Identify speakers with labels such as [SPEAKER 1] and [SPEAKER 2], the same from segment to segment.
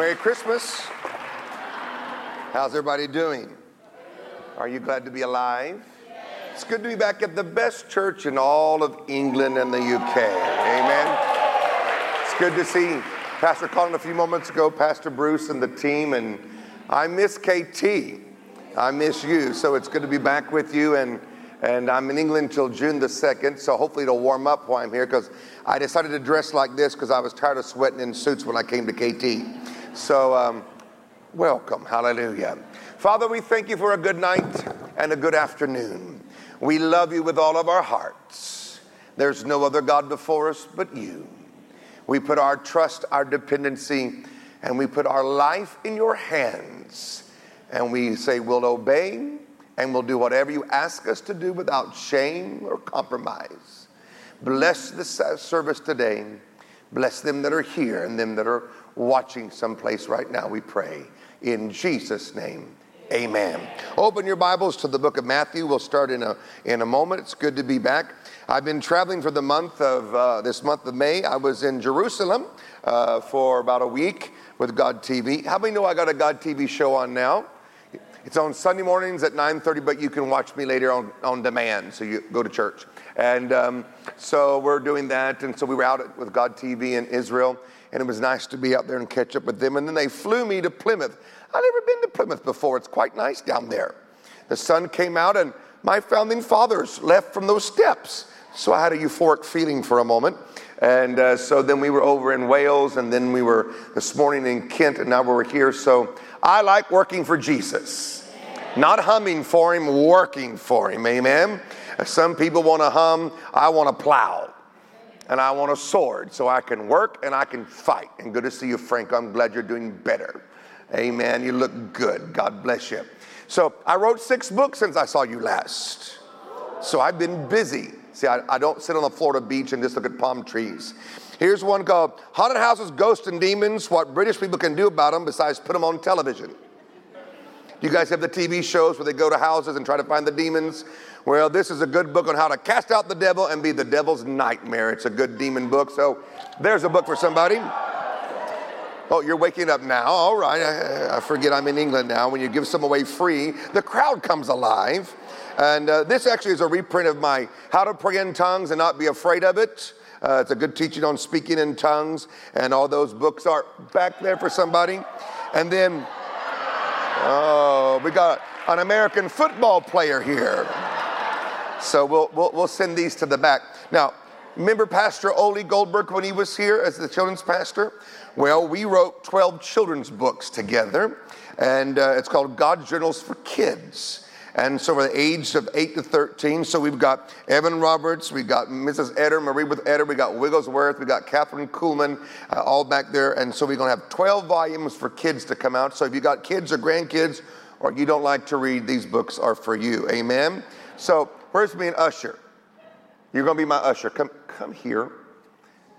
[SPEAKER 1] Merry Christmas. How's everybody doing? Are you glad to be alive? It's good to be back at the best church in all of England and the UK. Amen. It's good to see Pastor Colin a few moments ago, Pastor Bruce and the team, and I miss KT. I miss you. So it's good to be back with you and and I'm in England till June the 2nd, so hopefully it'll warm up while I'm here because I decided to dress like this because I was tired of sweating in suits when I came to KT. So, um, welcome. Hallelujah. Father, we thank you for a good night and a good afternoon. We love you with all of our hearts. There's no other God before us but you. We put our trust, our dependency, and we put our life in your hands. And we say, we'll obey and we'll do whatever you ask us to do without shame or compromise. Bless the service today. Bless them that are here and them that are watching someplace right now, we pray. In Jesus' name, amen. Open your Bibles to the book of Matthew. We'll start in a, in a moment. It's good to be back. I've been traveling for the month of uh, this month of May. I was in Jerusalem uh, for about a week with God TV. How many know I got a God TV show on now? It's on Sunday mornings at 9:30, but you can watch me later on, on demand. So you go to church, and um, so we're doing that. And so we were out with God TV in Israel, and it was nice to be out there and catch up with them. And then they flew me to Plymouth. I've never been to Plymouth before. It's quite nice down there. The sun came out, and my founding fathers left from those steps. So I had a euphoric feeling for a moment. And uh, so then we were over in Wales, and then we were this morning in Kent, and now we're here. So I like working for Jesus. Not humming for him, working for him. Amen. Some people want to hum, I want to plow. And I want a sword so I can work and I can fight. And good to see you, Frank. I'm glad you're doing better. Amen. You look good. God bless you. So I wrote six books since I saw you last. So I've been busy. See, I, I don't sit on the Florida beach and just look at palm trees. Here's one called Haunted Houses, Ghosts, and Demons What British People Can Do About Them Besides Put Them on Television. You guys have the TV shows where they go to houses and try to find the demons. Well, this is a good book on how to cast out the devil and be the devil's nightmare. It's a good demon book. So there's a book for somebody. Oh, you're waking up now. All right. I, forget I'm in England now. When you give some away free, the crowd comes alive. And uh, this actually is a reprint of my How to Pray in Tongues and Not Be Afraid of It. Uh, it's a good teaching on speaking in tongues, and all those books are back there for somebody. And then, oh, we got an American football player here. So we'll, we'll, we'll send these to the back. Now, remember Pastor Olly Goldenberg when he was here as the children's pastor? Well, we wrote 12 children's books together, and uh, it's called God's Generals for Kids. And so we're the age of 8 to 13. So we've got Evan Roberts, we got Mrs. Etter, Marie with Eder, we got Wigglesworth, we got Kathryn Kuhlman, uh, all back there. And so we're going to have 12 volumes for kids to come out. So if you got kids or grandkids, or you don't like to read, these books are for you. Amen. So where's me an usher? You're going to be my usher. Come, come here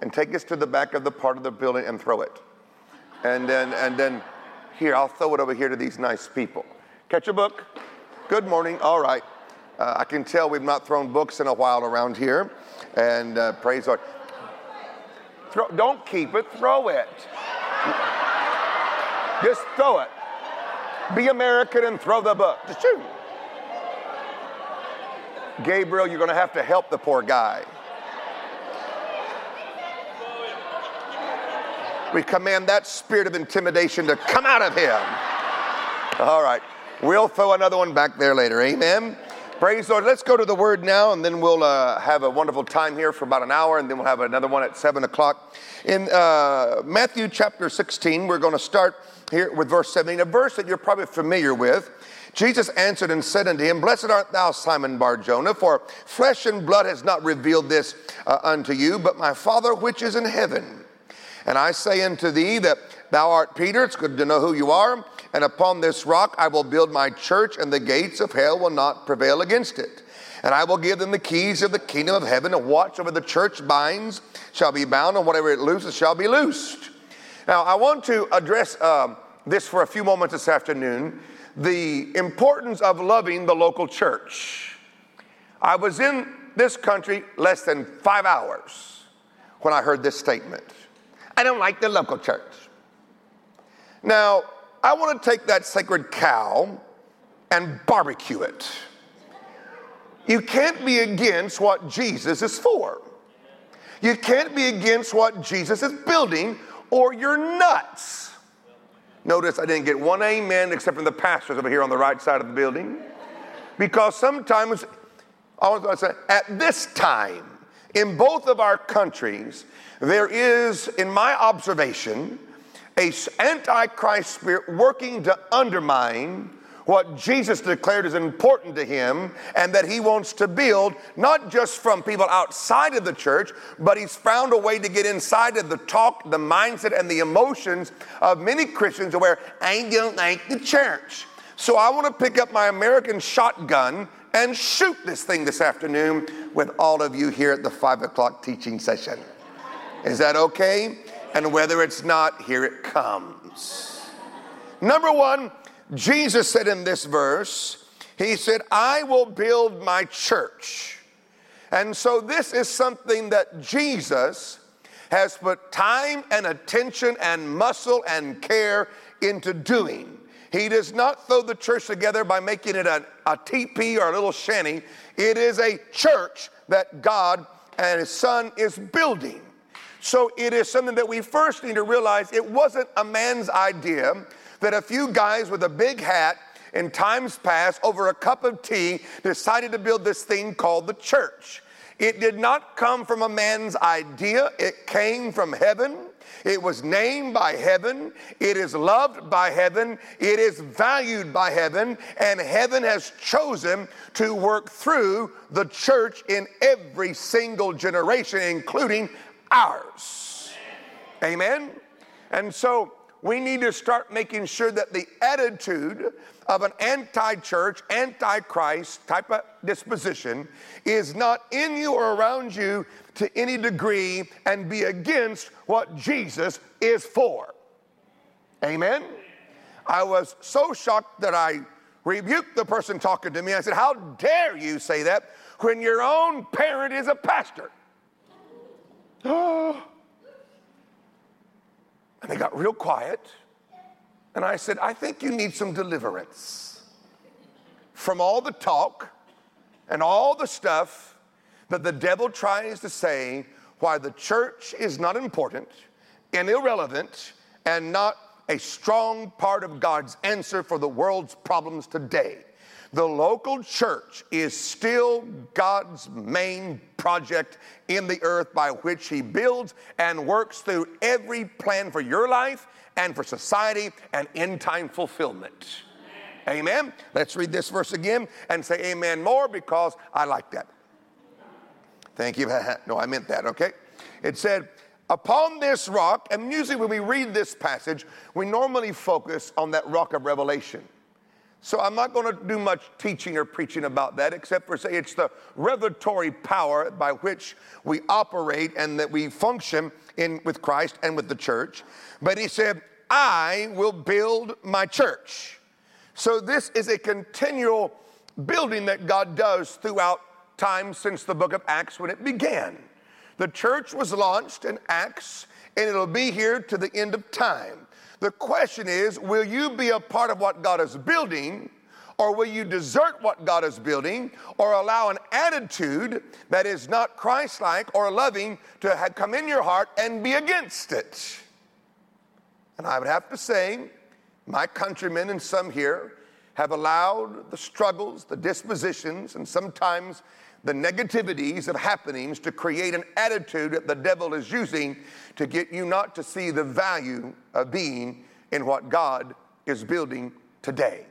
[SPEAKER 1] and take us to the back of the part of the building and throw it. And then, and then here, I'll throw it over here to these nice people. Catch a book. Good morning. All right. Uh, I can tell we've not thrown books in a while around here. And uh, praise Lord. Throw, don't keep it, throw it. Just throw it. Be American and throw the book. Just shoot. Gabriel, you're going to have to help the poor guy. We command that spirit of intimidation to come out of him. All right. We'll throw another one back there later. Amen. Praise Lord. Let's go to the word now, and then we'll uh, have a wonderful time here for about an hour, and then we'll have another one at 7 o'clock. In uh, Matthew chapter 16, we're going to start here with verse 17, a verse that you're probably familiar with. Jesus answered and said unto him, Blessed art thou, Simon Barjona, for flesh and blood has not revealed this uh, unto you, but my Father which is in heaven. And I say unto thee that thou art Peter, it's good to know who you are, and upon this rock I will build my church, and the gates of hell will not prevail against it. And I will give them the keys of the kingdom of heaven, and watch over the church binds shall be bound, and whatever it looses shall be loosed. Now, I want to address um, this for a few moments this afternoon the importance of loving the local church. I was in this country less than five hours when I heard this statement I don't like the local church. Now, I want to take that sacred cow and barbecue it. You can't be against what Jesus is for. You can't be against what Jesus is building, or you're nuts. Notice I didn't get one amen except from the pastors over here on the right side of the building. Because sometimes, I to say, at this time, in both of our countries, there is, in my observation, a antichrist spirit working to undermine what Jesus declared is important to him and that he wants to build, not just from people outside of the church, but he's found a way to get inside of the talk, the mindset, and the emotions of many Christians where I don't like the church. So I want to pick up my American shotgun and shoot this thing this afternoon with all of you here at the five o'clock teaching session. Is that okay? And whether it's not, here it comes. Number one, Jesus said in this verse, He said, I will build my church. And so this is something that Jesus has put time and attention and muscle and care into doing. He does not throw the church together by making it a, a teepee or a little shanty. It is a church that God and His Son is building. So it is something that we first need to realize it wasn't a man's idea that a few guys with a big hat in times past over a cup of tea decided to build this thing called the church. It did not come from a man's idea, it came from heaven. It was named by heaven. It is loved by heaven. It is valued by heaven. And heaven has chosen to work through the church in every single generation, including ours. Amen? And so we need to start making sure that the attitude of an anti church, anti Christ type of disposition is not in you or around you to any degree and be against what Jesus is for. Amen? I was so shocked that I rebuked the person talking to me. I said, How dare you say that when your own parent is a pastor? Oh. And they got real quiet. And I said, I think you need some deliverance from all the talk and all the stuff that the devil tries to say why the church is not important and irrelevant and not a strong part of God's answer for the world's problems today. The local church is still God's main project in the earth by which He builds and works through every plan for your life and for society and end time fulfillment. Amen. Let's read this verse again and say amen more because I like that. Thank you. no, I meant that, okay? It said, Upon this rock, and usually when we read this passage, we normally focus on that rock of revelation. So I'm not going to do much teaching or preaching about that, except for say it's the revelatory power by which we operate and that we function in with Christ and with the church. But he said, I will build my church. So this is a continual building that God does throughout time since the book of Acts when it began. The church was launched in Acts, and it'll be here to the end of time. The question is will you be a part of what God is building? Or will you desert what God is building or allow an attitude that is not Christ like or loving to come in your heart and be against it? And I would have to say, my countrymen and some here have allowed the struggles, the dispositions, and sometimes the negativities of happenings to create an attitude that the devil is using to get you not to see the value of being in what God is building today.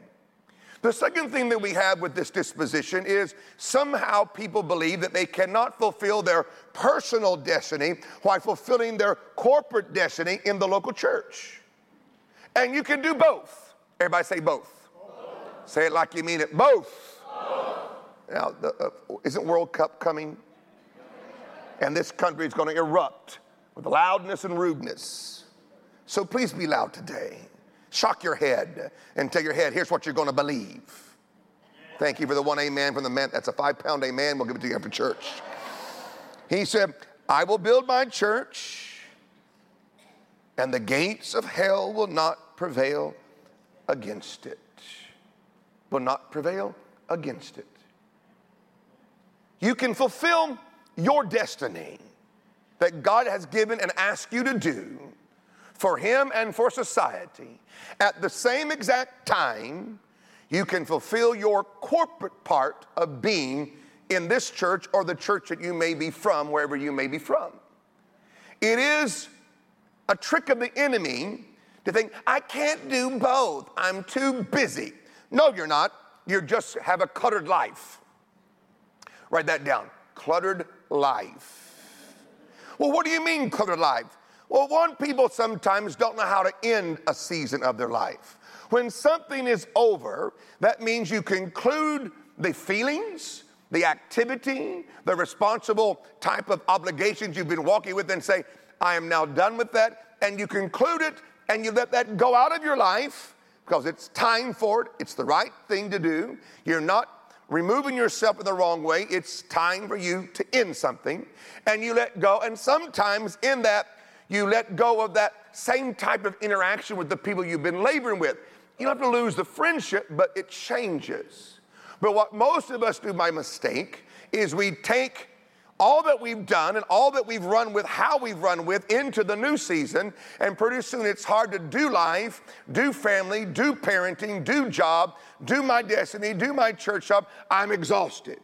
[SPEAKER 1] The second thing that we have with this disposition is somehow people believe that they cannot fulfill their personal destiny while fulfilling their corporate destiny in the local church. And you can do both. Everybody say both. both. Say it like you mean it. Both. both. Now, the, uh, isn't World Cup coming? And this country is going to erupt with loudness and rudeness. So please be loud today. Shock your head and tell your head, here's what you're going to believe. Thank you for the one amen from the man. That's a five pound amen. We'll give it to you after church. He said, I will build my church, and the gates of hell will not prevail against it. Will not prevail against it. You can fulfill your destiny that God has given and asked you to do for Him and for society at the same exact time you can fulfill your corporate part of being in this church or the church that you may be from, wherever you may be from. It is a trick of the enemy to think, I can't do both. I'm too busy. No, you're not. You just have a cluttered life. Write that down. Cluttered life. Well, what do you mean, cluttered life? Well, one, people sometimes don't know how to end a season of their life. When something is over, that means you conclude the feelings, the activity, the responsible type of obligations you've been walking with, and say, I am now done with that. And you conclude it and you let that go out of your life because it's time for it. It's the right thing to do. You're not removing yourself in the wrong way. It's time for you to end something. And you let go. And sometimes in that, you let go of that same type of interaction with the people you've been laboring with. You don't have to lose the friendship, but it changes. But what most of us do by mistake is we take all that we've done and all that we've run with, how we've run with into the new season. And pretty soon it's hard to do life, do family, do parenting, do job, do my destiny, do my church job. I'm exhausted.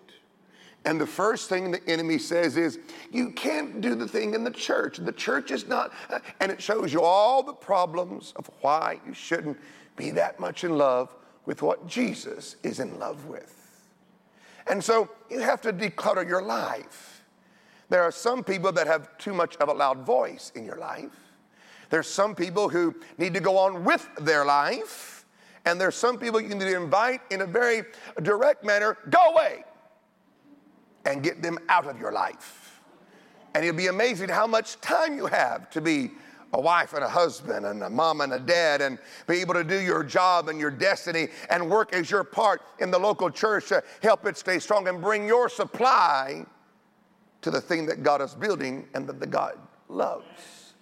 [SPEAKER 1] And the first thing the enemy says is, You can't do the thing in the church. The church is not, and it shows you all the problems of why you shouldn't be that much in love with what Jesus is in love with. And so you have to declutter your life. There are some people that have too much of a loud voice in your life. There's some people who need to go on with their life. And there's some people you need to invite in a very direct manner go away and get them out of your life. And it'll be amazing how much time you have to be a wife and a husband and a mom and a dad and be able to do your job and your destiny and work as your part in the local church to help it stay strong and bring your supply to the thing that God is building and that the God loves.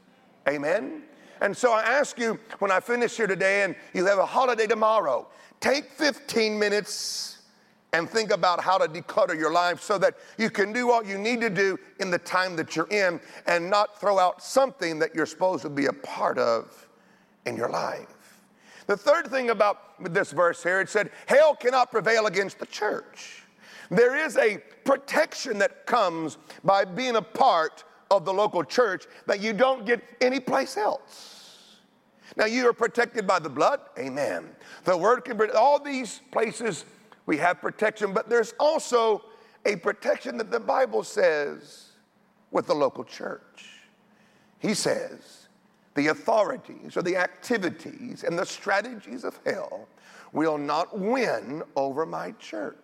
[SPEAKER 1] Amen? And so I ask you when I finish here today and you have a holiday tomorrow, take 15 minutes and think about how to declutter your life so that you can do what you need to do in the time that you're in and not throw out something that you're supposed to be a part of in your life. The third thing about this verse here, it said, Hell cannot prevail against the church. There is a protection that comes by being a part of the local church that you don't get anyplace else. Now, you are protected by the blood, amen. The word can, bring all these places we have protection, but there's also a protection that the Bible says with the local church. He says, the authorities or the activities and the strategies of hell will not win over my church.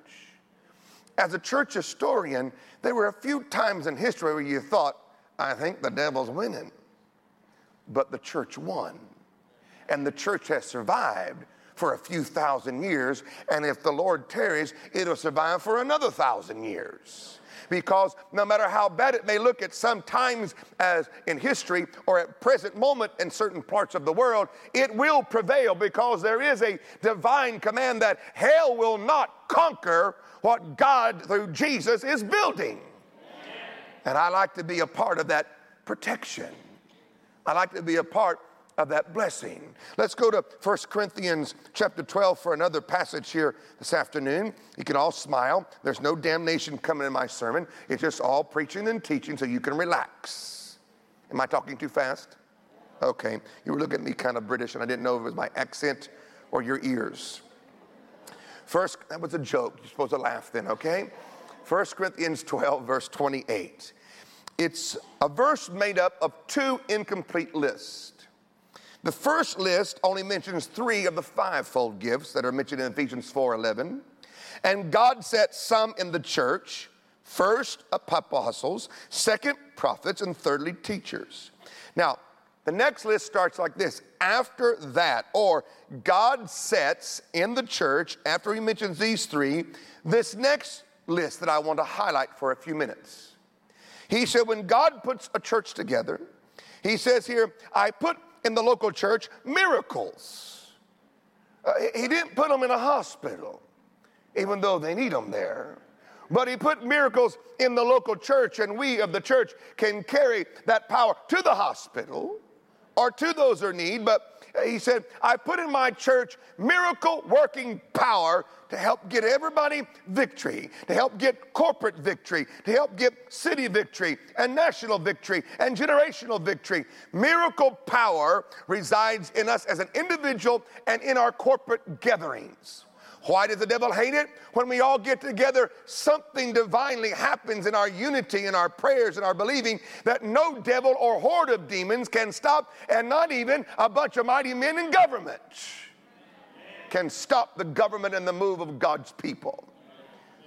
[SPEAKER 1] As a church historian, there were a few times in history where you thought, I think the devil's winning. But the church won. And the church has survived for a few thousand years. And if the Lord tarries, it'll survive for another thousand years because no matter how bad it may look at some times as in history or at present moment in certain parts of the world, it will prevail because there is a divine command that hell will not conquer what God through Jesus is building. And I like to be a part of that protection. I like to be a part of that blessing. Let's go to 1 Corinthians chapter 12 for another passage here this afternoon. You can all smile. There's no damnation coming in my sermon. It's just all preaching and teaching so you can relax. Am I talking too fast? Okay. You were looking at me kind of British and I didn't know if it was my accent or your ears. First, that was a joke. You're supposed to laugh then, okay? 1 Corinthians 12, verse 28. It's a verse made up of two incomplete lists. The first list only mentions three of the fivefold gifts that are mentioned in Ephesians 4:11. And God set some in the church, first apostles, second prophets, and thirdly teachers. Now, the next list starts like this after that, or God sets in the church, after he mentions these three, this next list that I want to highlight for a few minutes. He said, when God puts a church together, he says here, I put in the local church miracles. Uh, he didn't put them in a hospital, even though they need them there. But he put miracles in the local church, and we of the church can carry that power to the hospital or to those who need. But he said, I put in my church miracle working power to help get everybody victory, to help get corporate victory, to help get city victory and national victory and generational victory. Miracle power resides in us as an individual and in our corporate gatherings. Why does the devil hate it? When we all get together, something divinely happens in our unity, in our prayers, in our believing that no devil or horde of demons can stop, and not even a bunch of mighty men in government can stop the government and the move of God's people.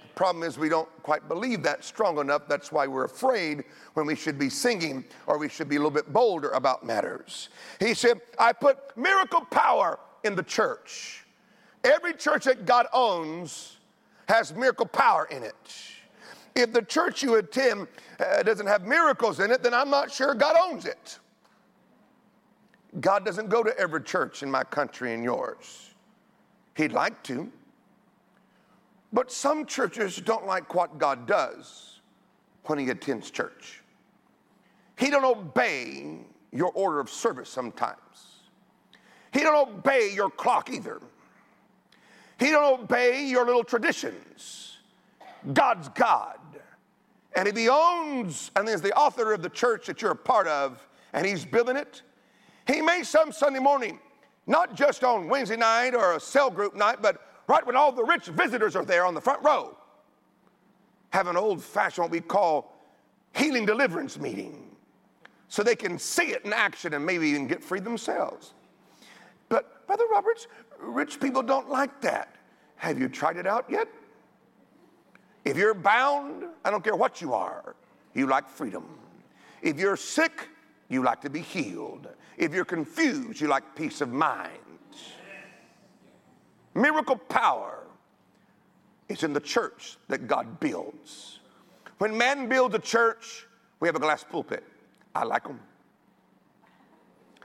[SPEAKER 1] The problem is we don't quite believe that strong enough. That's why we're afraid when we should be singing or we should be a little bit bolder about matters. He said, I put miracle power in the church. Every church that God owns has miracle power in it. If the church you attend uh, doesn't have miracles in it, then I'm not sure God owns it. God doesn't go to every church in my country and yours. He'd like to. But some churches don't like what God does when he attends church. He don't obey your order of service sometimes. He don't obey your clock either. He don't obey your little traditions. God's God. And if he owns and is the author of the church that you're a part of, and he's building it, he may some Sunday morning, not just on Wednesday night or a cell group night, but right when all the rich visitors are there on the front row, have an old fashioned what we call healing deliverance meeting so they can see it in action and maybe even get free themselves. But, Brother Roberts, rich people don't like that. Have you tried it out yet? If you're bound, I don't care what you are, you like freedom. If you're sick, you like to be healed. If you're confused, you like peace of mind. Miracle power is in the church that God builds. When man builds a church, we have a glass pulpit. I like them.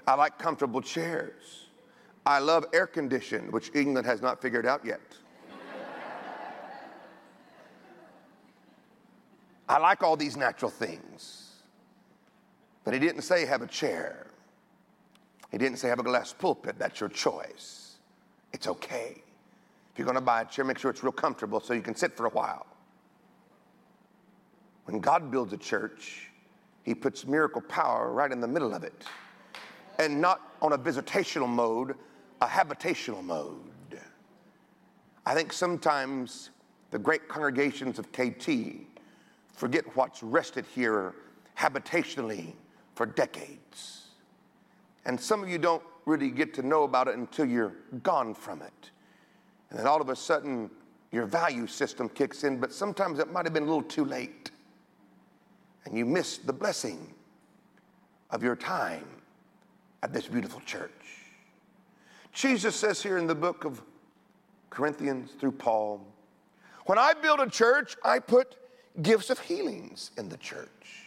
[SPEAKER 1] I like comfortable chairs. I love air conditioning, which England has not figured out yet. I like all these natural things. But he didn't say have a chair. He didn't say have a glass pulpit. That's your choice. It's okay. If you're going to buy a chair, make sure it's real comfortable so you can sit for a while. When God builds a church, he puts miracle power right in the middle of it. And not on a visitational mode, a habitational mode. I think sometimes the great congregations of KT forget what's rested here habitationally for decades. And some of you don't really get to know about it until you're gone from it. And then all of a sudden, your value system kicks in, but sometimes it might have been a little too late. And you miss the blessing of your time at this beautiful church. Jesus says here in the book of Corinthians through Paul, when I build a church, I put gifts of healings in the church.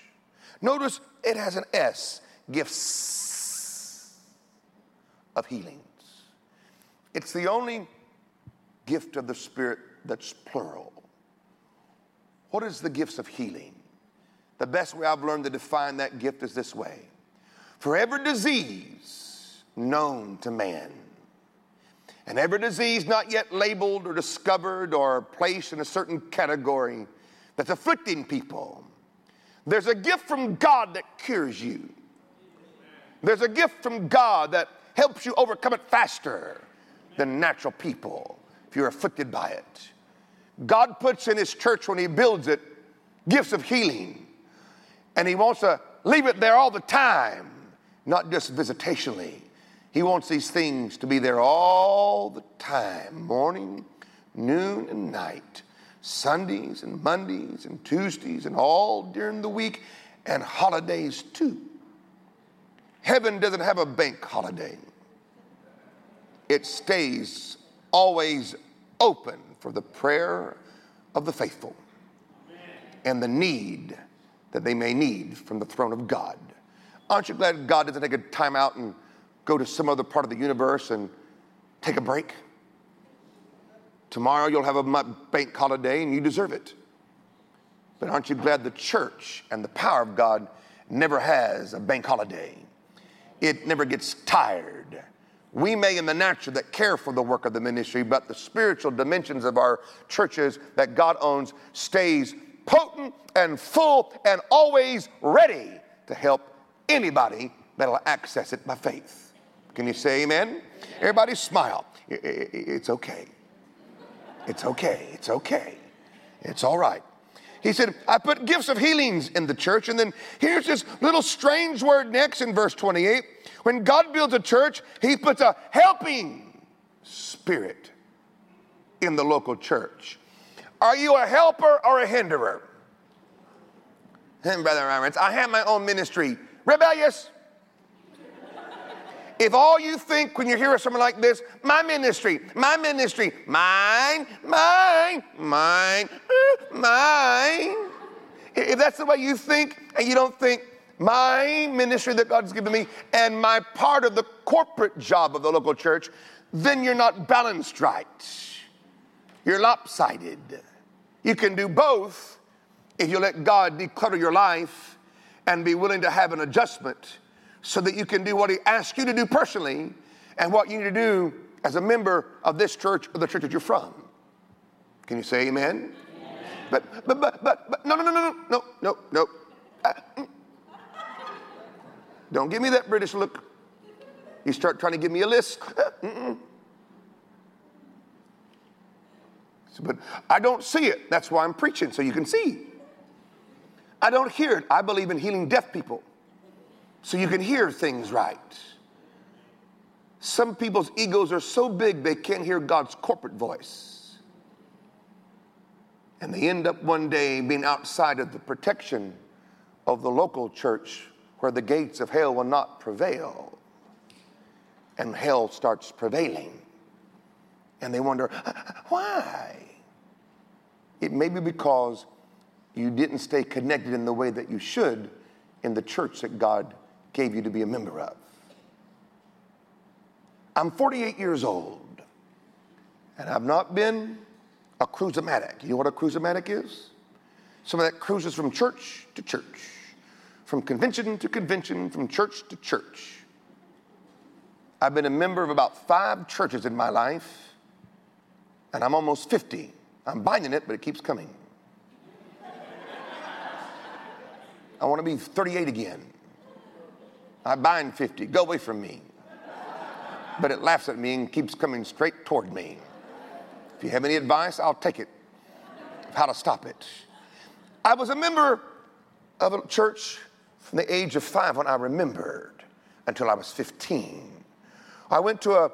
[SPEAKER 1] Notice it has an S, gifts of healings. It's the only gift of the Spirit that's plural. What is the gifts of healing? The best way I've learned to define that gift is this way For every disease known to man, and every disease not yet labeled or discovered or placed in a certain category, that's afflicting people. There's a gift from God that cures you. There's a gift from God that helps you overcome it faster than natural people if you're afflicted by it. God puts in His church when He builds it gifts of healing, and He wants to leave it there all the time, not just visitationally. He wants these things to be there all the time morning, noon, and night Sundays and Mondays and Tuesdays and all during the week and holidays too. Heaven doesn't have a bank holiday, it stays always open for the prayer of the faithful and the need that they may need from the throne of God. Aren't you glad God doesn't take a time out and go to some other part of the universe and take a break. Tomorrow you'll have a bank holiday and you deserve it. But aren't you glad the church and the power of God never has a bank holiday? It never gets tired. We may, in the natural, that care for the work of the ministry, but the spiritual dimensions of our churches that God owns stays potent and full and always ready to help anybody that'll access it by faith. Can you say amen? Everybody smile. It's okay. It's okay. It's okay. It's all right. He said, I put gifts of healings in the church. And then here's this little strange word next in verse 28. When God builds a church, he puts a helping spirit in the local church. Are you a helper or a hinderer? And Brother Roberts, I have my own ministry. Rebellious. If all you think when you hear something like this, my ministry, my ministry, mine, mine, mine, mine. If that's the way you think and you don't think my ministry that God's given me and my part of the corporate job of the local church, then you're not balanced right. You're lopsided. You can do both if you let God declutter your life and be willing to have an adjustment so that you can do what He asks you to do personally and what you need to do as a member of this church or the church that you're from. Can you say amen? amen. But, but, but, but, but, no, no, no, no, no, no, no. Uh, mm. don't give me that British look. You start trying to give me a list. Uh, but I don't see it. That's why I'm preaching, so you can see. I don't hear it. I believe in healing deaf people so you can hear things right. Some people's egos are so big they can't hear God's corporate voice. And they end up one day being outside of the protection of the local church where the gates of hell will not prevail. And hell starts prevailing. And they wonder, why? It may be because you didn't stay connected in the way that you should in the church that God gave you to be a member of. I'm 48 years old, and I've not been a cruisomatic. You know what a cruisomatic is? Someone that cruises from church to church, from convention to convention, from church to church. I've been a member of about five churches in my life, and I'm almost 50. I'm binding it, but it keeps coming. I want to be 38 again. I bind 50. Go away from me. But it laughs at me and keeps coming straight toward me. If you have any advice, I'll take it. of How to stop it. I was a member of a church from the age of five when I remembered until I was 15. I went to a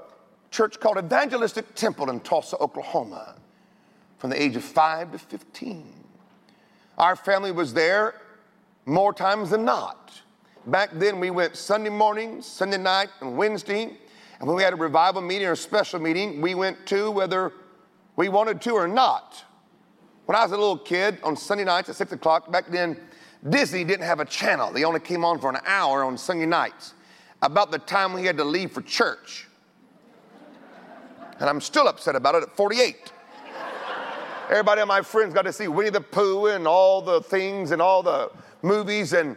[SPEAKER 1] church called Evangelistic Temple in Tulsa, Oklahoma from the age of five to 15. Our family was there more times than not. Back then, we went Sunday morning, Sunday night, and Wednesday. And when we had a revival meeting or a special meeting, we went to whether we wanted to or not. When I was a little kid on Sunday nights at 6 o'clock, back then, Disney didn't have a channel. They only came on for an hour on Sunday nights, about the time we had to leave for church. And I'm still upset about it at 48. Everybody of my friends got to see Winnie the Pooh and all the things and all the movies, and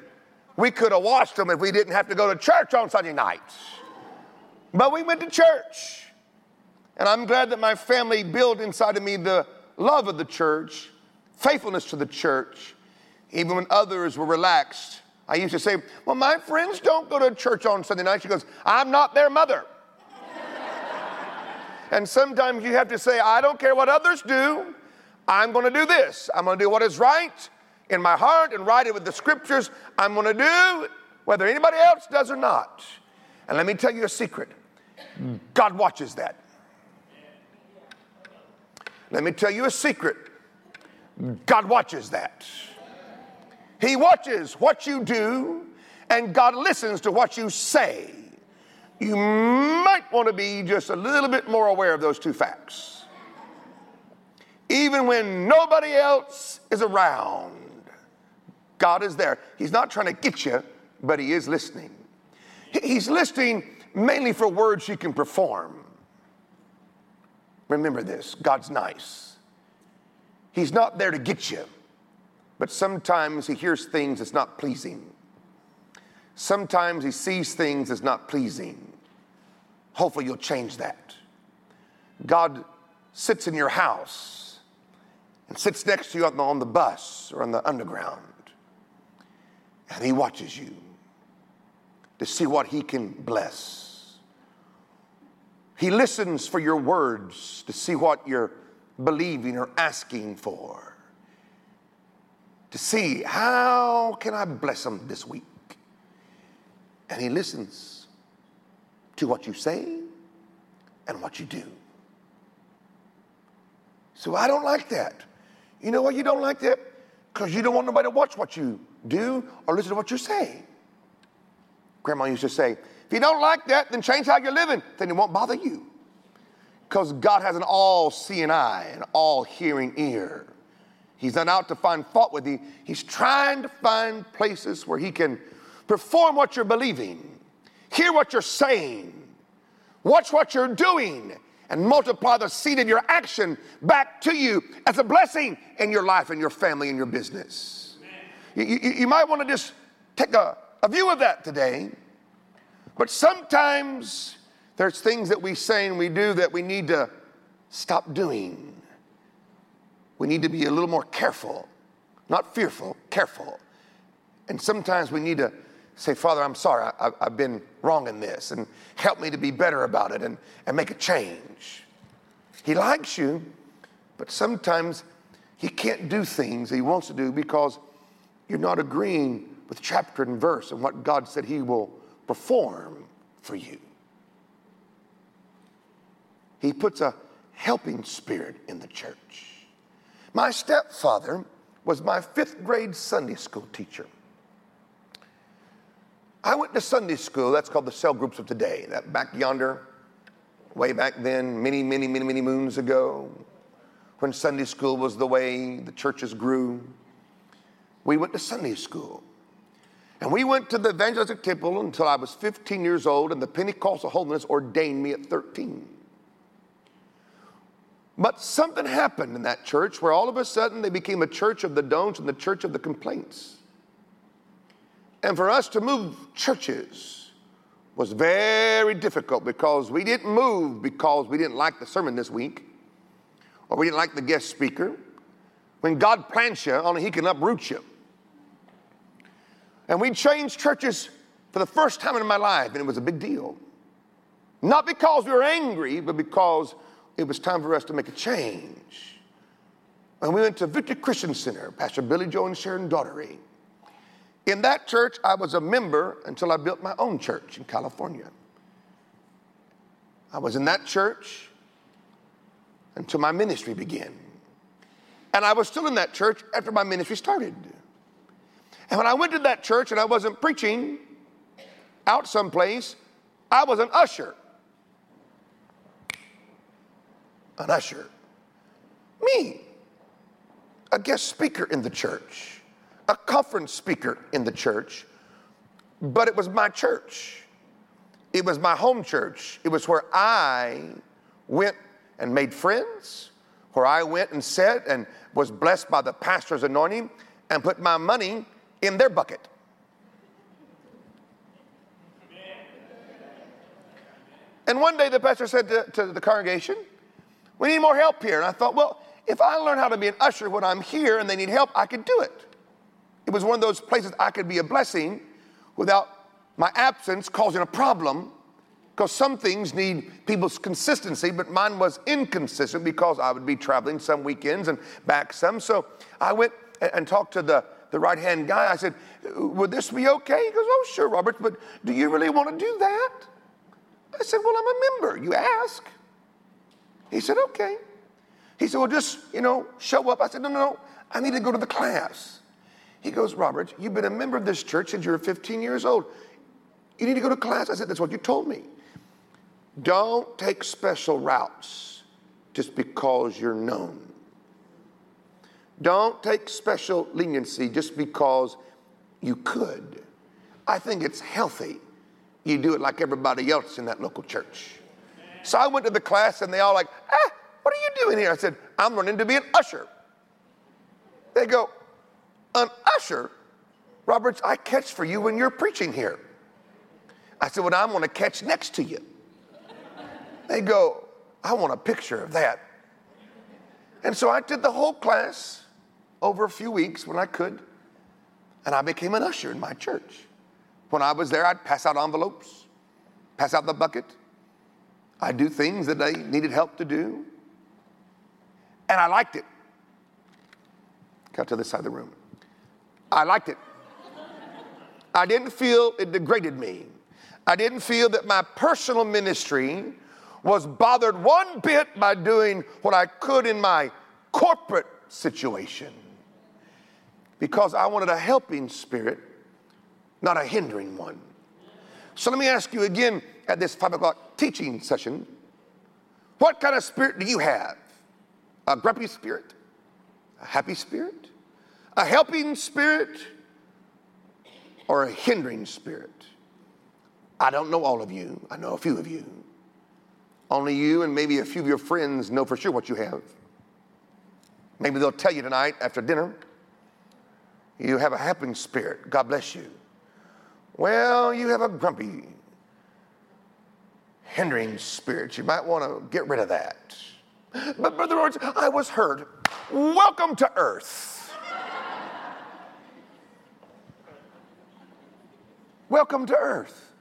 [SPEAKER 1] we could have watched them if we didn't have to go to church on Sunday nights. But we went to church. And I'm glad that my family built inside of me the love of the church, faithfulness to the church, even when others were relaxed. I used to say, Well, my friends don't go to church on Sunday night. She goes, I'm not their mother. and sometimes you have to say, I don't care what others do. I'm going to do this. I'm going to do what is right in my heart and write it with the scriptures. I'm going to do whether anybody else does or not. And let me tell you a secret God watches that. Let me tell you a secret God watches that. He watches what you do, and God listens to what you say. You might want to be just a little bit more aware of those two facts. Even when nobody else is around, God is there. He's not trying to get you, but He is listening. He's listening mainly for words she can perform. Remember this God's nice. He's not there to get you, but sometimes He hears things that's not pleasing. Sometimes He sees things that's not pleasing. Hopefully, you'll change that. God sits in your house and sits next to you on the, on the bus or on the underground, and He watches you to see what He can bless. He listens for your words to see what you're believing or asking for. To see how can I bless him this week? And he listens to what you say and what you do. So I don't like that. You know why you don't like that? Because you don't want nobody to watch what you do or listen to what you're saying. Grandma used to say, if you don't like that, then change how you're living, then it won't bother you. Because God has an all seeing eye, an all hearing ear. He's not out to find fault with you, He's trying to find places where He can perform what you're believing, hear what you're saying, watch what you're doing, and multiply the seed of your action back to you as a blessing in your life and your family and your business. You, you, you, might want to just take a, a view of that today but sometimes there's things that we say and we do that we need to stop doing. We need to be a little more careful, not fearful, careful. And sometimes we need to say, Father, I'm sorry, I, have been wrong in this, and help me to be better about it and, and make a change. He likes you, but sometimes he can't do things he wants to do because you're not agreeing with chapter and verse and what God said he will perform for you. He puts a helping spirit in the church. My stepfather was my fifth grade Sunday school teacher. I went to Sunday school, that's called the cell groups of today, that back yonder, way back then, many, many, many, many moons ago, when Sunday school was the way the churches grew. We went to Sunday school. And we went to the evangelistic temple until I was 15 years old, and the Pentecostal holiness ordained me at 13. But something happened in that church where all of a sudden they became a church of the don'ts and the church of the complaints. And for us to move churches was very difficult because we didn't move because we didn't like the sermon this week or we didn't like the guest speaker. When God plants you, only He can uproot you. And we changed churches for the first time in my life, and it was a big deal. Not because we were angry, but because it was time for us to make a change. And we went to Victory Christian Center, Pastor Billy Joe and Sharon Daugherty. In that church, I was a member until I built my own church in California. I was in that church until my ministry began. And I was still in that church after my ministry started. And when I went to that church and I wasn't preaching out someplace, I was an usher. An usher. Me, a guest speaker in the church, a conference speaker in the church, but it was my church. It was my home church. It was where I went and made friends, where I went and sat and was blessed by the pastor's anointing and put my money in their bucket. And one day the pastor said to, to, the congregation, We need more help here. And I thought, well, if I learn how to be an usher when I'm here and they need help, I could do it. It was one of those places I could be a blessing without my absence causing a problem because some things need people's consistency, but mine was inconsistent because I would be traveling some weekends and back some. So I went and talked to the the right hand guy. I said, Would this be okay? He goes, Oh, sure, Robert, but do you really want to do that? I said, Well, I'm a member. You ask. He said, Okay. He said, Well, just, you know, show up. I said, No, no, no. I need to go to the class. He goes, Robert, you've been a member of this church since you were 15 years old. You need to go to class. I said, That's what you told me. Don't take special routes just because you're known. Don't take special leniency just because you could. I think it's healthy You do it like everybody else in that local church. So I went to the class and they all like, ah, what are you doing here? I said, I'm learning to be an usher. They go, an usher? Roberts, I catch for you when you're preaching here. I said, well, I'm going to catch next to you. They go, I want a picture of that. And so I did the whole class over a few weeks when I could, and I became an usher in my church. When I was there, I'd pass out envelopes, pass out the bucket. I'd do things that they needed help to do. And I liked it. Got to this side of the room. I liked it. I didn't feel it degraded me. I didn't feel that my personal ministry was bothered one bit by doing what I could in my corporate situation because I wanted a helping spirit, not a hindering one. So let me ask you again at this five o'clock teaching session what kind of spirit do you have? A grumpy spirit? A happy spirit? A helping spirit? Or a hindering spirit? I don't know all of you, I know a few of you. Only you and maybe a few of your friends know for sure what you have. Maybe they'll tell you tonight after dinner, you have a helping spirit. God bless you. Well, you have a grumpy, hindering spirit. You might want to get rid of that. But, Brother Lawrence, I was heard. Welcome to earth. Welcome to earth.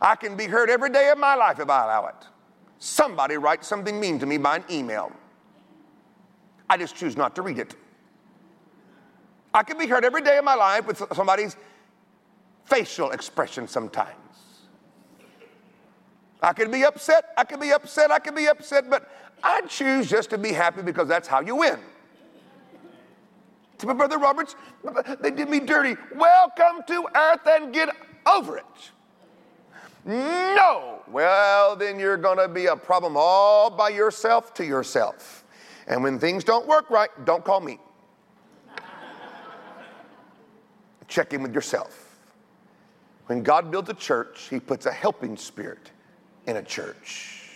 [SPEAKER 1] I can be hurt every day of my life if I allow it. Somebody writes something mean to me by an email. I just choose not to read it. I can be hurt every day of my life with somebody's facial expression sometimes. I can be upset, I can be upset, I can be upset, but I choose just to be happy because that's how you win. To my brother Roberts, they did me dirty. Welcome to earth and get over it. No. Well, then you're going to be a problem all by yourself to yourself. And when things don't work right, don't call me. Check in with yourself. When God builds a church, He puts a helping spirit in a church.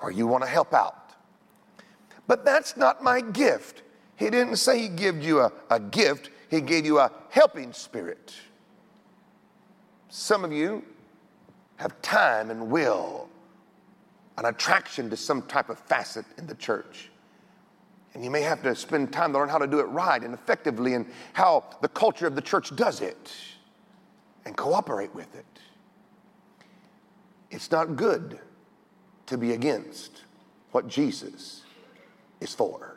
[SPEAKER 1] Or you want to help out. But that's not my gift. He didn't say He gave you a, a gift, He gave you a helping spirit. Some of you have time and will, an attraction to some type of facet in the church. And you may have to spend time to learn how to do it right and effectively and how the culture of the church does it and cooperate with it. It's not good to be against what Jesus is for.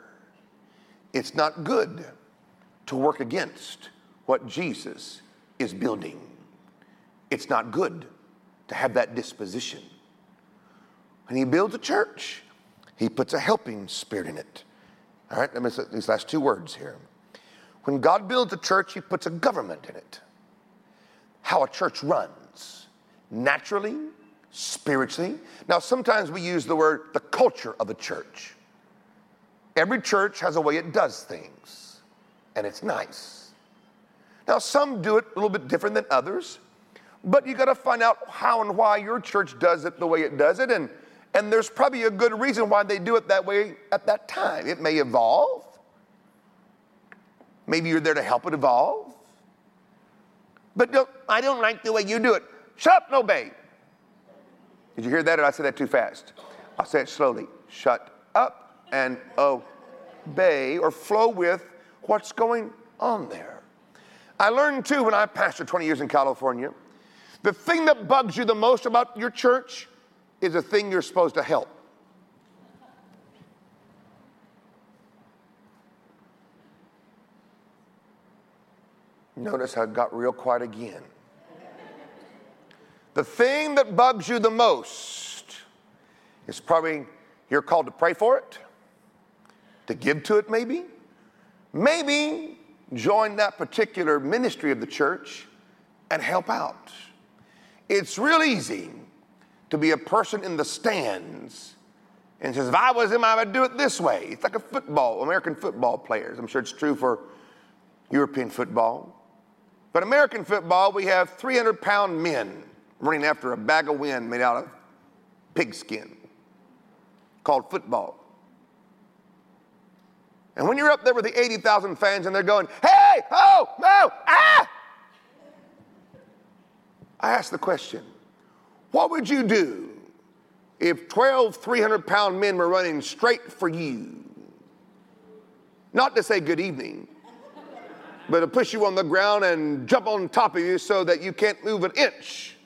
[SPEAKER 1] It's not good to work against what Jesus is building. It's not good to have that disposition. When he builds a church, he puts a helping spirit in it. All right, let me say these last two words here. When God builds a church, he puts a government in it. How a church runs, naturally, spiritually. Now, sometimes we use the word the culture of a church. Every church has a way it does things, and it's nice. Now, some do it a little bit different than others. But you got to find out how and why your church does it the way it does it. And, and there's probably a good reason why they do it that way at that time. It may evolve. Maybe you're there to help it evolve. But don't, I don't like the way you do it. Shut up and obey. Did you hear that or I say that too fast? I'll say it slowly. Shut up and obey or flow with what's going on there. I learned too when I pastored 20 years in California the thing that bugs you the most about your church is a thing you're supposed to help. Notice how it got real quiet again. The thing that bugs you the most is probably you're called to pray for it, to give to it, maybe. Maybe join that particular ministry of the church and help out. It's real easy to be a person in the stands and says, if I was him, I would do it this way. It's like a football, American football players. I'm sure it's true for European football. But American football, we have 300 pound men running after a bag of wind made out of pigskin called football. And when you're up there with the 80,000 fans and they're going, hey, oh, no, ah! I ask the question, what would you do if 12 300 pound men were running straight for you? Not to say good evening, but to push you on the ground and jump on top of you so that you can't move an inch.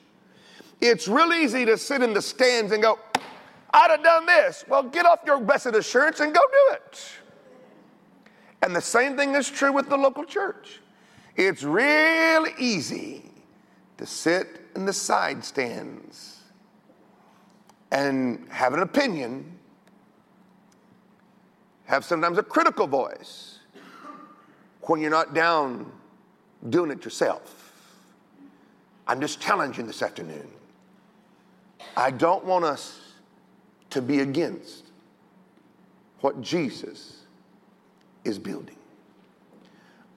[SPEAKER 1] It's real easy to sit in the stands and go, I'd have done this. Well, get off your blessed assurance and go do it. And the same thing is true with the local church. It's real easy to sit in the side stands and have an opinion, have sometimes a critical voice when you're not down doing it yourself. I'm just challenging this afternoon. I don't want us to be against what Jesus is building.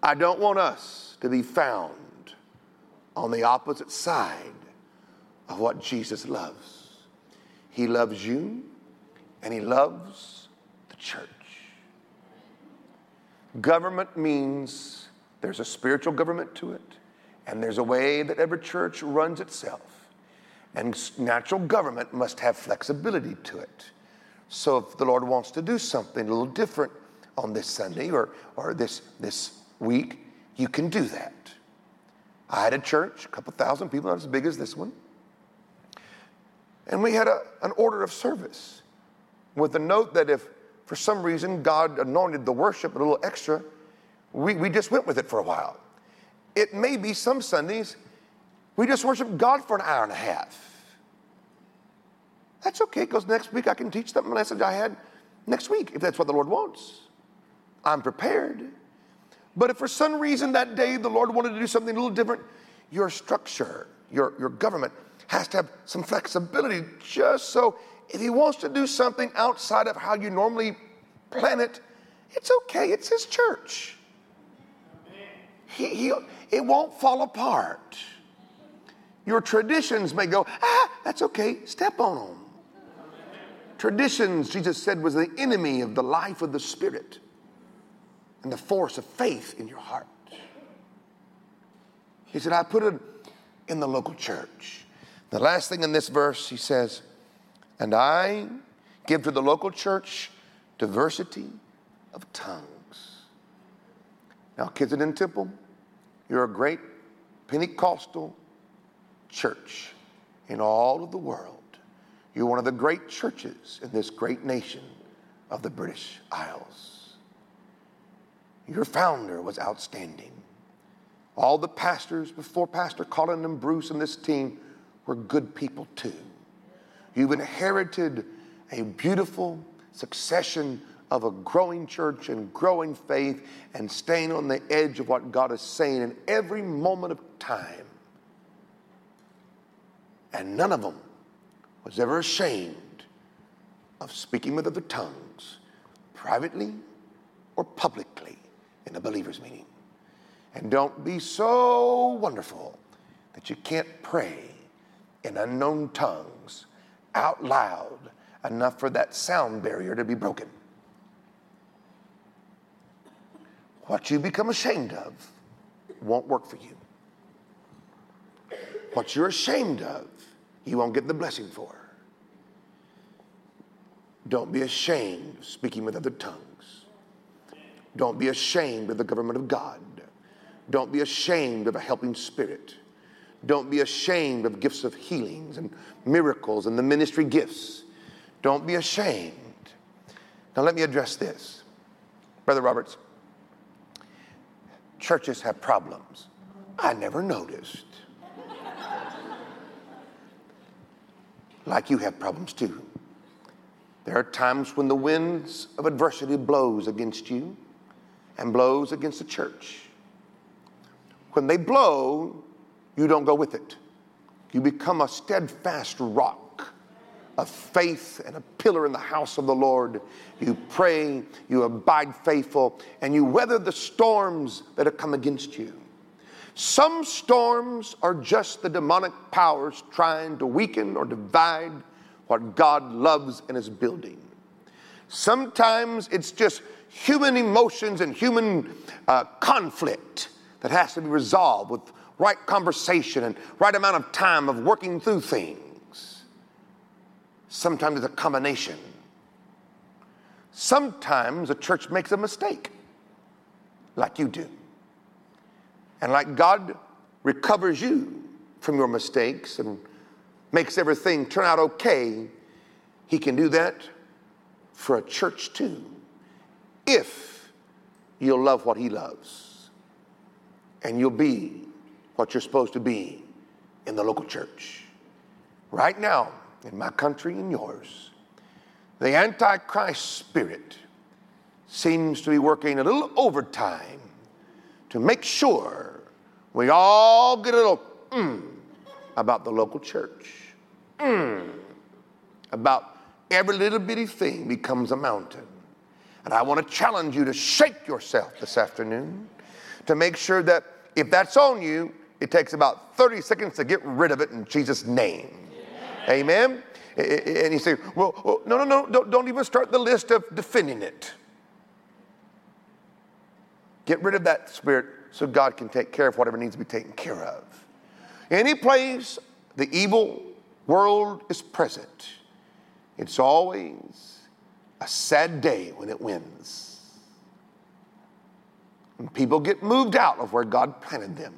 [SPEAKER 1] I don't want us to be found on the opposite side of what Jesus loves. He loves you and he loves the church. Government means there's a spiritual government to it, and there's a way that every church runs itself. And natural government must have flexibility to it. So if the Lord wants to do something a little different on this Sunday or, or this, this week, you can do that. I had a church, a couple thousand people, not as big as this one. And we had a, an order of service with a note that if for some reason God anointed the worship a little extra, we, we just went with it for a while. It may be some Sundays we just worship God for an hour and a half. That's okay, because next week I can teach the message I had next week, if that's what the Lord wants. I'm prepared. But if for some reason that day the Lord wanted to do something a little different, your structure, your, your government has to have some flexibility just so if He wants to do something outside of how you normally plan it, it's okay. It's His church. He, he, it won't fall apart. Your traditions may go, ah, that's okay, step on them. Traditions, Jesus said, was the enemy of the life of the Spirit and the force of faith in your heart. He said, I put it in the local church. The last thing in this verse, he says, and I give to the local church diversity of tongues. Now, Kensington Temple, you're a great Pentecostal church in all of the world. You're one of the great churches in this great nation of the British Isles. Your founder was outstanding. All the pastors before Pastor Colin and Bruce and this team were good people too. You've inherited a beautiful succession of a growing church and growing faith and staying on the edge of what God is saying in every moment of time. And none of them was ever ashamed of speaking with other tongues, privately or publicly, in a believer's meeting. And don't be so wonderful that you can't pray in unknown tongues out loud enough for that sound barrier to be broken. What you become ashamed of won't work for you. What you're ashamed of, you won't get the blessing for. Don't be ashamed of speaking with other tongues. Don't be ashamed of the government of God. Don't be ashamed of a helping spirit. Don't be ashamed of gifts of healings and miracles and the ministry gifts. Don't be ashamed. Now, let me address this. Brother Roberts, churches have problems. I never noticed. like you have problems too. There are times when the winds of adversity blows against you and blows against the church. When they blow, you don't go with it. You become a steadfast rock of faith and a pillar in the house of the Lord. You pray, you abide faithful, and you weather the storms that have come against you. Some storms are just the demonic powers trying to weaken or divide what God loves and is building. Sometimes it's just human emotions and human uh, conflict that has to be resolved with right conversation and right amount of time of working through things. Sometimes it's a combination. Sometimes a church makes a mistake, like you do. And like God recovers you from your mistakes and makes everything turn out okay, He can do that for a church too, if you'll love what He loves and you'll be what you're supposed to be in the local church. Right now, in my country and yours, the Antichrist spirit seems to be working a little overtime to make sure we all get a little mm about the local church. Mm about every little bitty thing becomes a mountain. And I want to challenge you to shake yourself this afternoon to make sure that if that's on you, it takes about 30 seconds to get rid of it in Jesus' name. Amen. Amen? And you say, well, oh, no, no, no, don't, don't even start the list of defending it. Get rid of that spirit so God can take care of whatever needs to be taken care of. Any place the evil world is present, it's always a sad day when it wins. When people get moved out of where God planted them,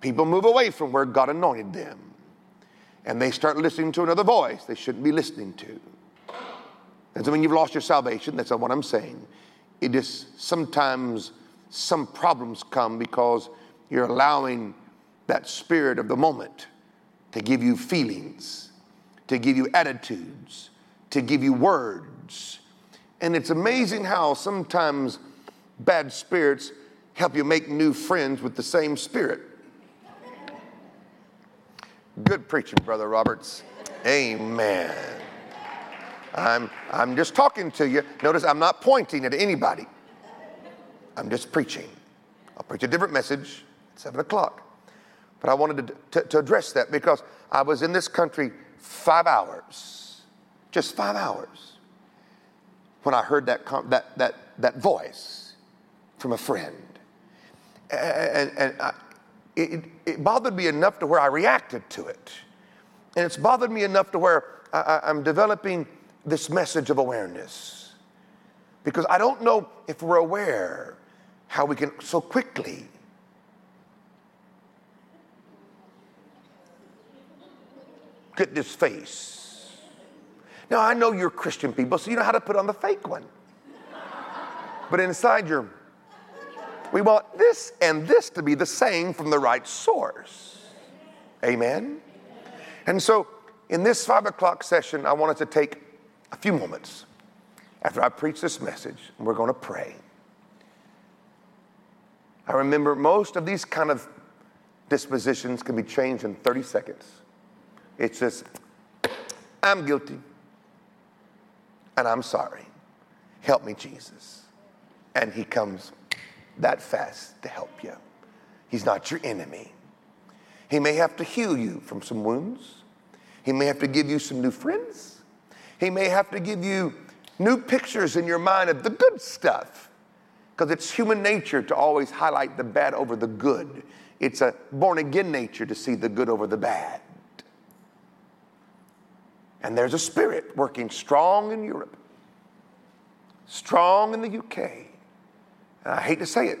[SPEAKER 1] people move away from where God anointed them, and they start listening to another voice they shouldn't be listening to. Doesn't mean you've lost your salvation, that's not what I'm saying. It is sometimes some problems come because you're allowing that spirit of the moment to give you feelings to give you attitudes, to give you words. And it's amazing how sometimes bad spirits help you make new friends with the same spirit. Good preaching, Brother Roberts. Amen. I'm, I'm just talking to you. Notice I'm not pointing at anybody. I'm just preaching. I'll preach a different message at 7 o'clock. But I wanted to, to, to address that because I was in this country five hours, just five hours, when I heard that, that, that, that voice from a friend. And, and I, it, it bothered me enough to where I reacted to it. And it's bothered me enough to where I, I'm developing this message of awareness. Because I don't know if we're aware how we can so quickly get this face. Now, I know you're Christian people, so you know how to put on the fake one. But inside you're, we want this and this to be the same from the right source. Amen? And so, in this five o'clock session, I wanted to take a few moments after I preach this message, and we're going to pray. I remember most of these kind of dispositions can be changed in 30 seconds. It's just, I'm guilty and I'm sorry. Help me, Jesus. And he comes that fast to help you. He's not your enemy. He may have to heal you from some wounds. He may have to give you some new friends. He may have to give you new pictures in your mind of the good stuff. Because it's human nature to always highlight the bad over the good. It's a born again nature to see the good over the bad. And there's a spirit working strong in Europe, strong in the UK. And I hate to say it,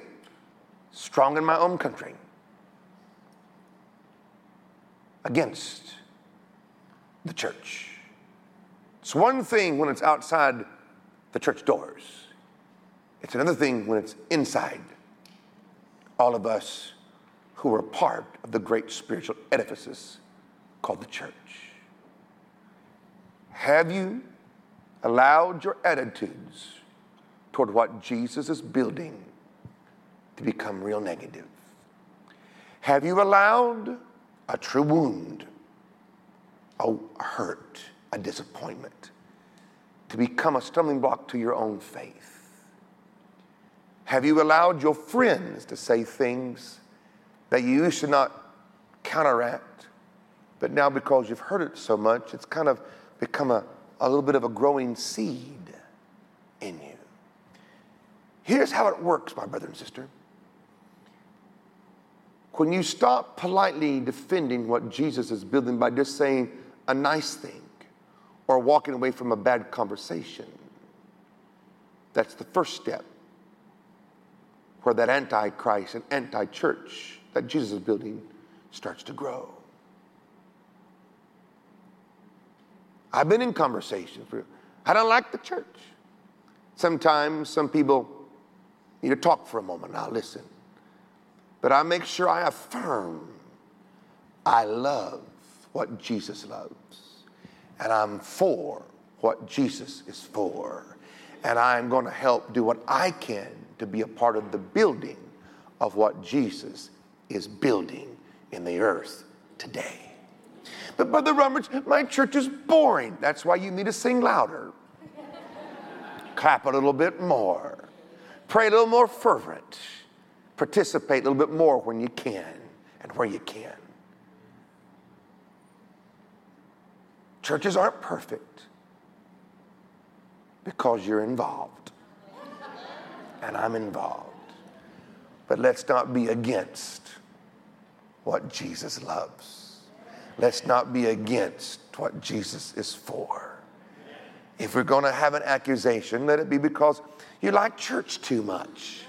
[SPEAKER 1] strong in my own country against the church. It's one thing when it's outside the church doors, it's another thing when it's inside all of us who are part of the great spiritual edifices called the church. Have you allowed your attitudes toward what Jesus is building to become real negative? Have you allowed a true wound, a hurt, a disappointment to become a stumbling block to your own faith? Have you allowed your friends to say things that you used to not counteract, but now because you've heard it so much, it's kind of become a, a little bit of a growing seed in you. Here's how it works, my brother and sister. When you stop politely defending what Jesus is building by just saying a nice thing or walking away from a bad conversation, that's the first step where that antichrist and anti church that Jesus is building starts to grow. I've been in conversations. I don't like the church. Sometimes some people need to talk for a moment. I'll listen. But I make sure I affirm I love what Jesus loves. And I'm for what Jesus is for. And I'm going to help do what I can to be a part of the building of what Jesus is building in the earth today. But Brother Roberts, my church is boring. That's why you need to sing louder. Clap a little bit more. Pray a little more fervent. Participate a little bit more when you can and where you can. Churches aren't perfect because you're involved. And I'm involved. But let's not be against what Jesus loves. Let's not be against what Jesus is for. If we're going to have an accusation, let it be because you like church too much.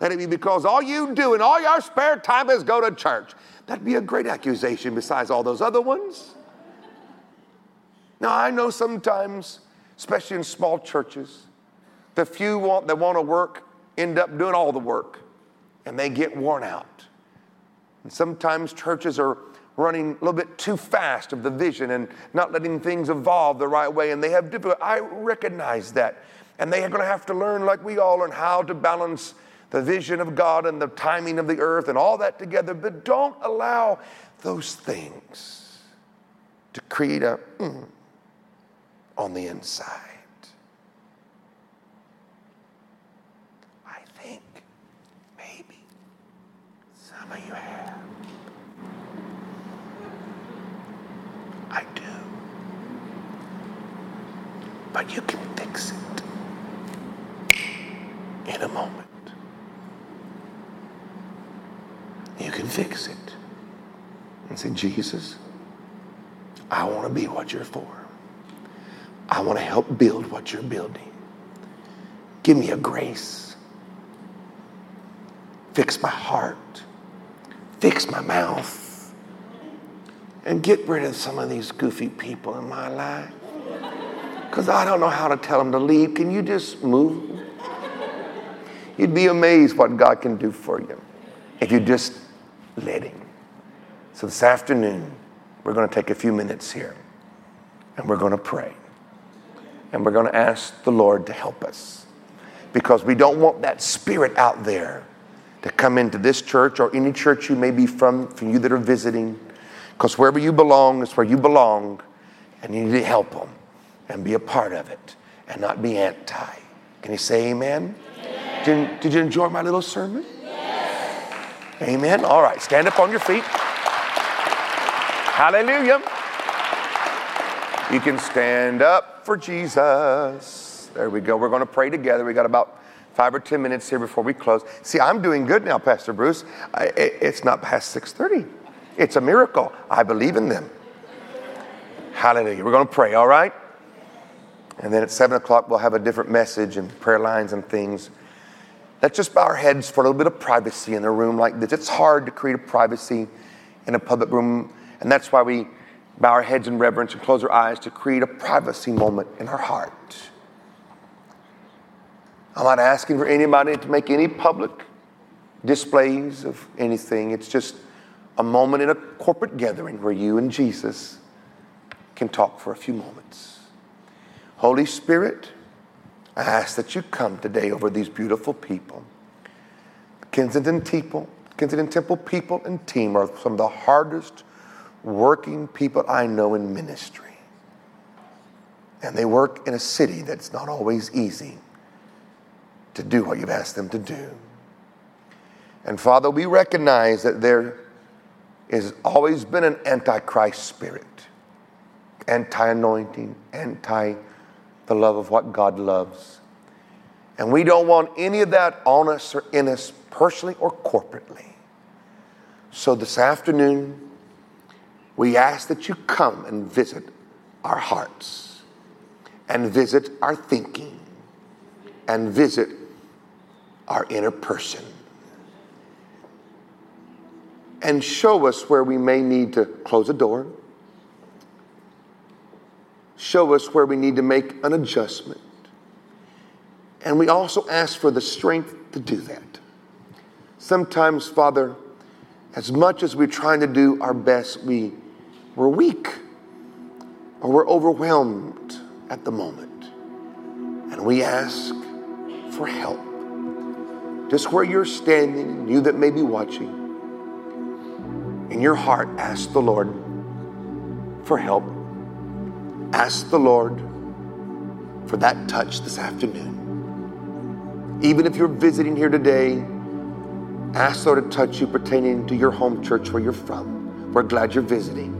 [SPEAKER 1] Let it be because all you do in all your spare time is go to church. That'd be a great accusation besides all those other ones. Now, I know sometimes, especially in small churches, the few want, that want to work end up doing all the work and they get worn out. And sometimes churches are running a little bit too fast of the vision and not letting things evolve the right way, and they have difficulty. I recognize that. And they are going to have to learn, like we all learn, how to balance the vision of God and the timing of the earth and all that together. But don't allow those things to create a mm, on the inside. I think maybe some of you have. I do. But you can fix it in a moment. You can fix it and say, Jesus, I want to be what you're for. I want to help build what you're building. Give me a grace. Fix my heart. Fix my mouth. And get rid of some of these goofy people in my life. Because I don't know how to tell them to leave. Can you just move? You'd be amazed what God can do for you if you just let Him. So this afternoon, we're going to take a few minutes here and we're going to pray. And we're going to ask the Lord to help us because we don't want that spirit out there to come into this church or any church you may be from, for you that are visiting. Because wherever you belong is where you belong, and you need to help them and be a part of it and not be anti. Can you say amen? Did, did you enjoy my little sermon? Yes. Amen. All right, stand up on your feet. Hallelujah. You can stand up for Jesus. There we go. We're going to pray together. We got about five or ten minutes here before we close. See, I'm doing good now, Pastor Bruce. I, it, it's not past 6:30. It's a miracle. I believe in them. Hallelujah. We're going to pray. All right. And then at seven o'clock, we'll have a different message and prayer lines and things. Let's just bow our heads for a little bit of privacy in a room like this. It's hard to create a privacy in a public room, and that's why we bow our heads in reverence and close our eyes to create a privacy moment in our heart. I'm not asking for anybody to make any public displays of anything. It's just a moment in a corporate gathering where you and Jesus can talk for a few moments. Holy Spirit, I ask that you come today over these beautiful people. Kensington people, Kensington Temple people and team are some of the hardest working people I know in ministry. And they work in a city that's not always easy to do what you've asked them to do. And Father, we recognize that there has always been an antichrist spirit, anti anointing, anti the love of what God loves. And we don't want any of that on us or in us personally or corporately. So this afternoon, we ask that you come and visit our hearts and visit our thinking and visit our inner person and show us where we may need to close a door. Show us where we need to make an adjustment. And we also ask for the strength to do that. Sometimes, Father, as much as we're trying to do our best, we, we're weak or we're overwhelmed at the moment. And we ask for help. Just where you're standing, you that may be watching, in your heart, ask the Lord for help. Ask the Lord for that touch this afternoon. Even if you're visiting here today, ask the Lord to touch you pertaining to your home church where you're from. We're glad you're visiting.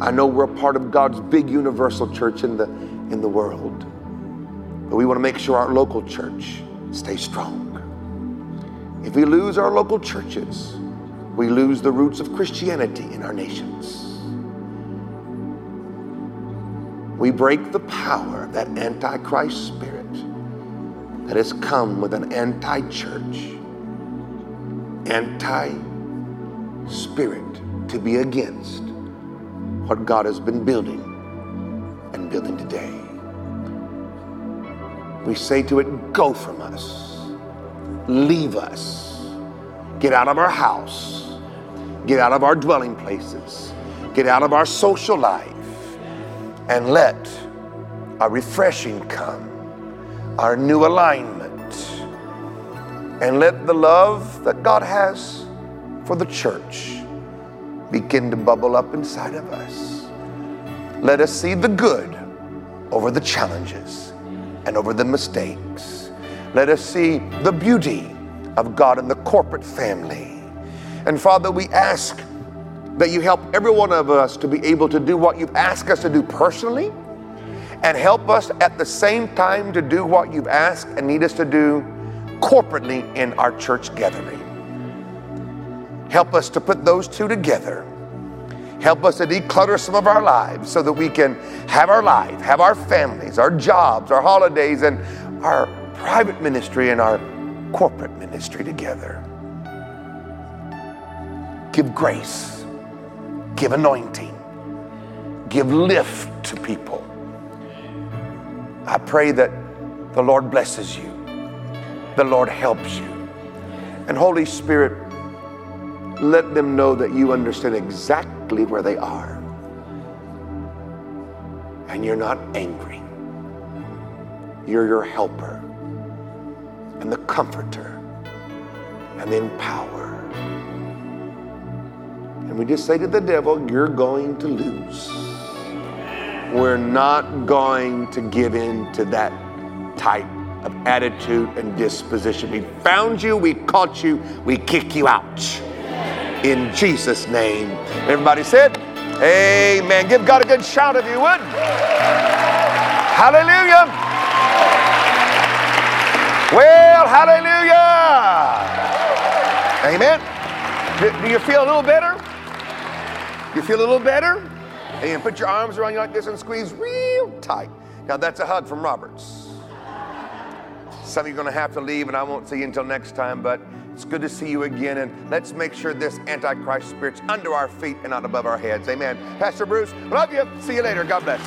[SPEAKER 1] I know we're a part of God's big universal church in the, in the world, but we want to make sure our local church stays strong. If we lose our local churches, we lose the roots of Christianity in our nations. We break the power of that antichrist spirit that has come with an anti church, anti spirit to be against what God has been building and building today. We say to it, Go from us, leave us, get out of our house Get out of our dwelling places. Get out of our social life. And let a refreshing come, our new alignment. And let the love that God has for the church begin to bubble up inside of us. Let us see the good over the challenges and over the mistakes. Let us see the beauty of God in the corporate family and Father, we ask that you help every one of us to be able to do what you've asked us to do personally and help us at the same time to do what you've asked and need us to do corporately in our church gathering. Help us to put those two together. Help us to declutter some of our lives so that we can have our life, have our families, our jobs, our holidays, and our private ministry and our corporate ministry together give grace, give anointing, give lift to people. I pray that the Lord blesses you, the Lord helps you. And Holy Spirit, let them know that you understand exactly where they are. And you're not angry. You're your helper and the comforter and the empower. And we just say to the devil, You're going to lose. We're not going to give in to that type of attitude and disposition. We found you, we caught you, we kick you out. In Jesus' name. Everybody said, Amen. Give God a good shout if you would. Hallelujah. Well, hallelujah. Amen. Do, do you feel a little better? You feel a little better? And put your arms around you like this and squeeze real tight. Now that's a hug from Roberts. Some of you are going to have to leave, and I won't see you until next time, but it's good to see you again. And let's make sure this Antichrist spirit's under our feet and not above our heads. Amen. Pastor Bruce, love you. See you later. God bless.